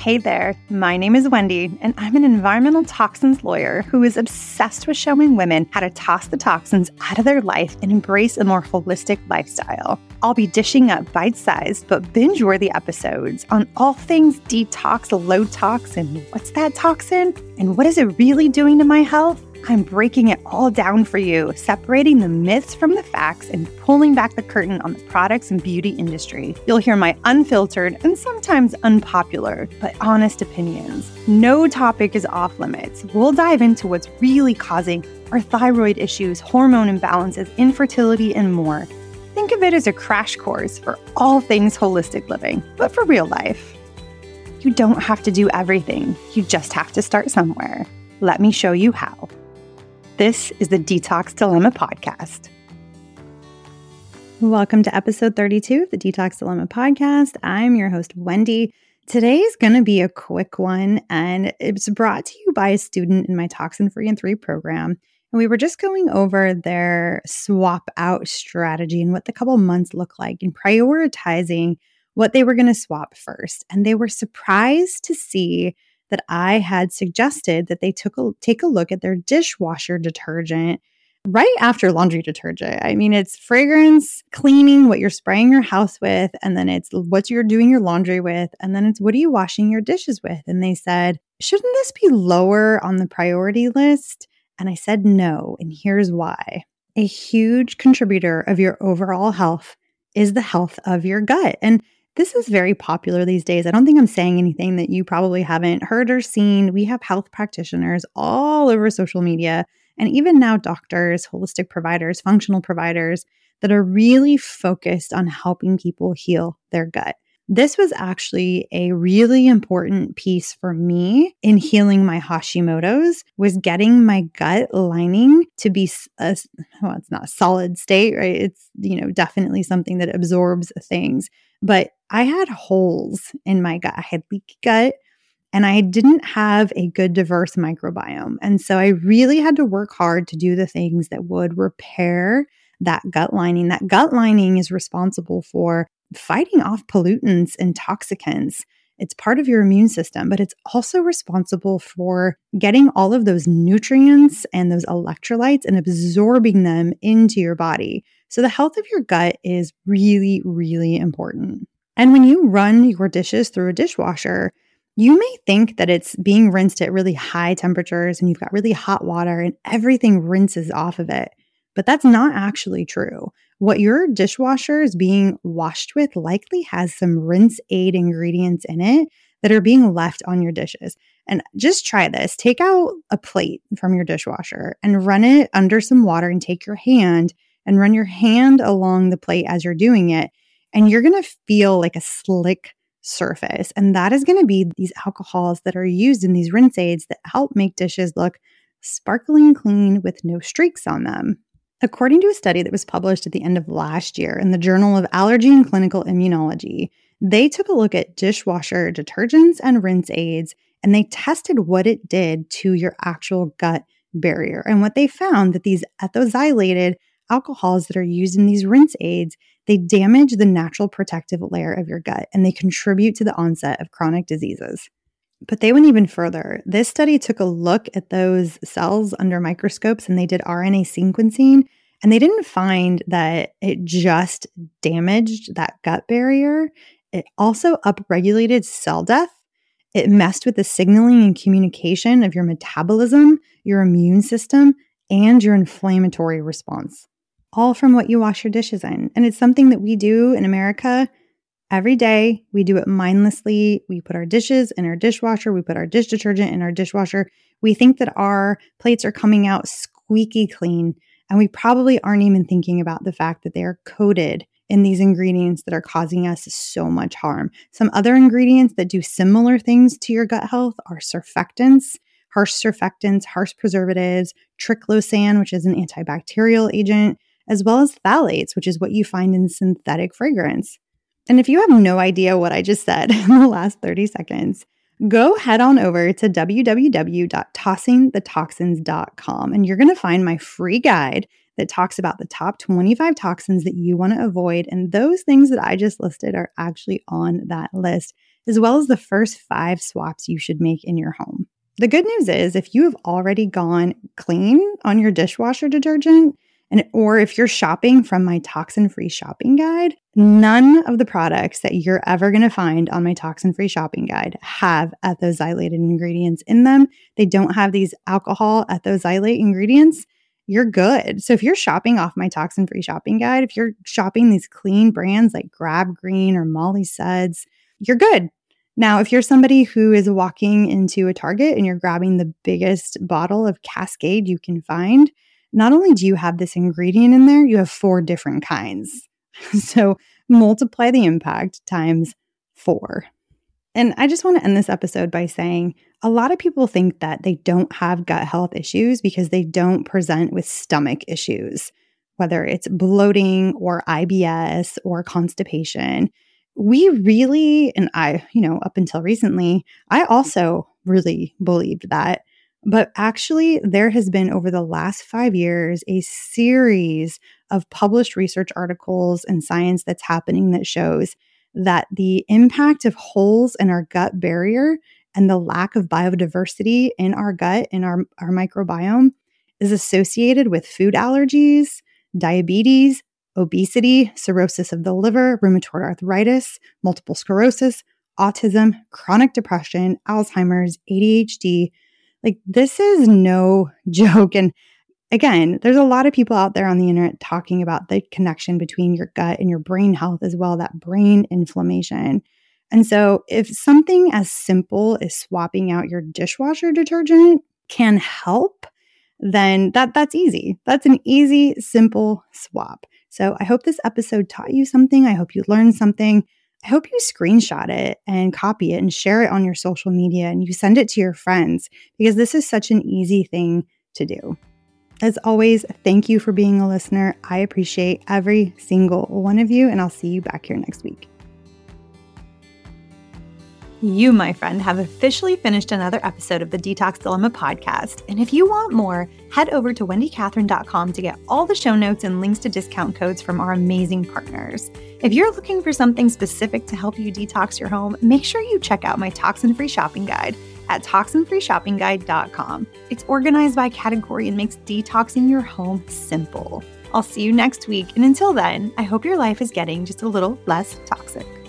Hey there, my name is Wendy, and I'm an environmental toxins lawyer who is obsessed with showing women how to toss the toxins out of their life and embrace a more holistic lifestyle. I'll be dishing up bite sized but binge worthy episodes on all things detox, low toxin, what's that toxin, and what is it really doing to my health? I'm breaking it all down for you, separating the myths from the facts and pulling back the curtain on the products and beauty industry. You'll hear my unfiltered and sometimes unpopular, but honest opinions. No topic is off limits. We'll dive into what's really causing our thyroid issues, hormone imbalances, infertility, and more. Think of it as a crash course for all things holistic living, but for real life. You don't have to do everything, you just have to start somewhere. Let me show you how. This is the Detox Dilemma Podcast. Welcome to episode 32 of the Detox Dilemma Podcast. I'm your host, Wendy. Today is going to be a quick one, and it's brought to you by a student in my Toxin Free and 3 program. And we were just going over their swap out strategy and what the couple months look like and prioritizing what they were going to swap first. And they were surprised to see that I had suggested that they took a, take a look at their dishwasher detergent right after laundry detergent. I mean, it's fragrance, cleaning, what you're spraying your house with, and then it's what you're doing your laundry with, and then it's what are you washing your dishes with? And they said, shouldn't this be lower on the priority list? And I said no, and here's why. A huge contributor of your overall health is the health of your gut. And this is very popular these days. I don't think I'm saying anything that you probably haven't heard or seen. We have health practitioners all over social media, and even now doctors, holistic providers, functional providers that are really focused on helping people heal their gut. This was actually a really important piece for me in healing my Hashimoto's was getting my gut lining to be a, well, it's not a solid state, right? It's, you know, definitely something that absorbs things. But I had holes in my gut. I had leaky gut and I didn't have a good diverse microbiome. And so I really had to work hard to do the things that would repair that gut lining. That gut lining is responsible for fighting off pollutants and toxicants. It's part of your immune system, but it's also responsible for getting all of those nutrients and those electrolytes and absorbing them into your body. So, the health of your gut is really, really important. And when you run your dishes through a dishwasher, you may think that it's being rinsed at really high temperatures and you've got really hot water and everything rinses off of it. But that's not actually true. What your dishwasher is being washed with likely has some rinse aid ingredients in it that are being left on your dishes. And just try this take out a plate from your dishwasher and run it under some water and take your hand and run your hand along the plate as you're doing it. And you're going to feel like a slick surface. And that is going to be these alcohols that are used in these rinse aids that help make dishes look sparkling clean with no streaks on them. According to a study that was published at the end of last year in the Journal of Allergy and Clinical Immunology, they took a look at dishwasher detergents and rinse aids and they tested what it did to your actual gut barrier. And what they found that these ethoxylated alcohols that are used in these rinse aids, they damage the natural protective layer of your gut and they contribute to the onset of chronic diseases. But they went even further. This study took a look at those cells under microscopes and they did RNA sequencing, and they didn't find that it just damaged that gut barrier. It also upregulated cell death. It messed with the signaling and communication of your metabolism, your immune system, and your inflammatory response, all from what you wash your dishes in. And it's something that we do in America Every day, we do it mindlessly. We put our dishes in our dishwasher, we put our dish detergent in our dishwasher. We think that our plates are coming out squeaky clean, and we probably aren't even thinking about the fact that they are coated in these ingredients that are causing us so much harm. Some other ingredients that do similar things to your gut health are surfactants, harsh surfactants, harsh preservatives, triclosan, which is an antibacterial agent, as well as phthalates, which is what you find in synthetic fragrance. And if you have no idea what I just said in the last 30 seconds, go head on over to www.tossingthetoxins.com and you're going to find my free guide that talks about the top 25 toxins that you want to avoid. And those things that I just listed are actually on that list, as well as the first five swaps you should make in your home. The good news is if you have already gone clean on your dishwasher detergent, and or if you're shopping from my toxin-free shopping guide, none of the products that you're ever going to find on my toxin-free shopping guide have ethoxylated ingredients in them. They don't have these alcohol ethoxylate ingredients. You're good. So if you're shopping off my toxin-free shopping guide, if you're shopping these clean brands like Grab Green or Molly Suds, you're good. Now, if you're somebody who is walking into a Target and you're grabbing the biggest bottle of Cascade you can find, not only do you have this ingredient in there, you have four different kinds. so multiply the impact times four. And I just want to end this episode by saying a lot of people think that they don't have gut health issues because they don't present with stomach issues, whether it's bloating or IBS or constipation. We really, and I, you know, up until recently, I also really believed that but actually, there has been over the last five years a series of published research articles and science that's happening that shows that the impact of holes in our gut barrier and the lack of biodiversity in our gut, in our, our microbiome, is associated with food allergies, diabetes, obesity, cirrhosis of the liver, rheumatoid arthritis, multiple sclerosis, autism, chronic depression, Alzheimer's, ADHD like, this is no joke. And again, there's a lot of people out there on the internet talking about the connection between your gut and your brain health as well, that brain inflammation. And so, if something as simple as swapping out your dishwasher detergent can help, then that that's easy. That's an easy, simple swap. So, I hope this episode taught you something. I hope you learned something. I hope you screenshot it and copy it and share it on your social media and you send it to your friends because this is such an easy thing to do. As always, thank you for being a listener. I appreciate every single one of you, and I'll see you back here next week. You, my friend, have officially finished another episode of the Detox Dilemma podcast. And if you want more, head over to wendycatherine.com to get all the show notes and links to discount codes from our amazing partners. If you're looking for something specific to help you detox your home, make sure you check out my toxin free shopping guide at toxinfreeshoppingguide.com. It's organized by category and makes detoxing your home simple. I'll see you next week. And until then, I hope your life is getting just a little less toxic.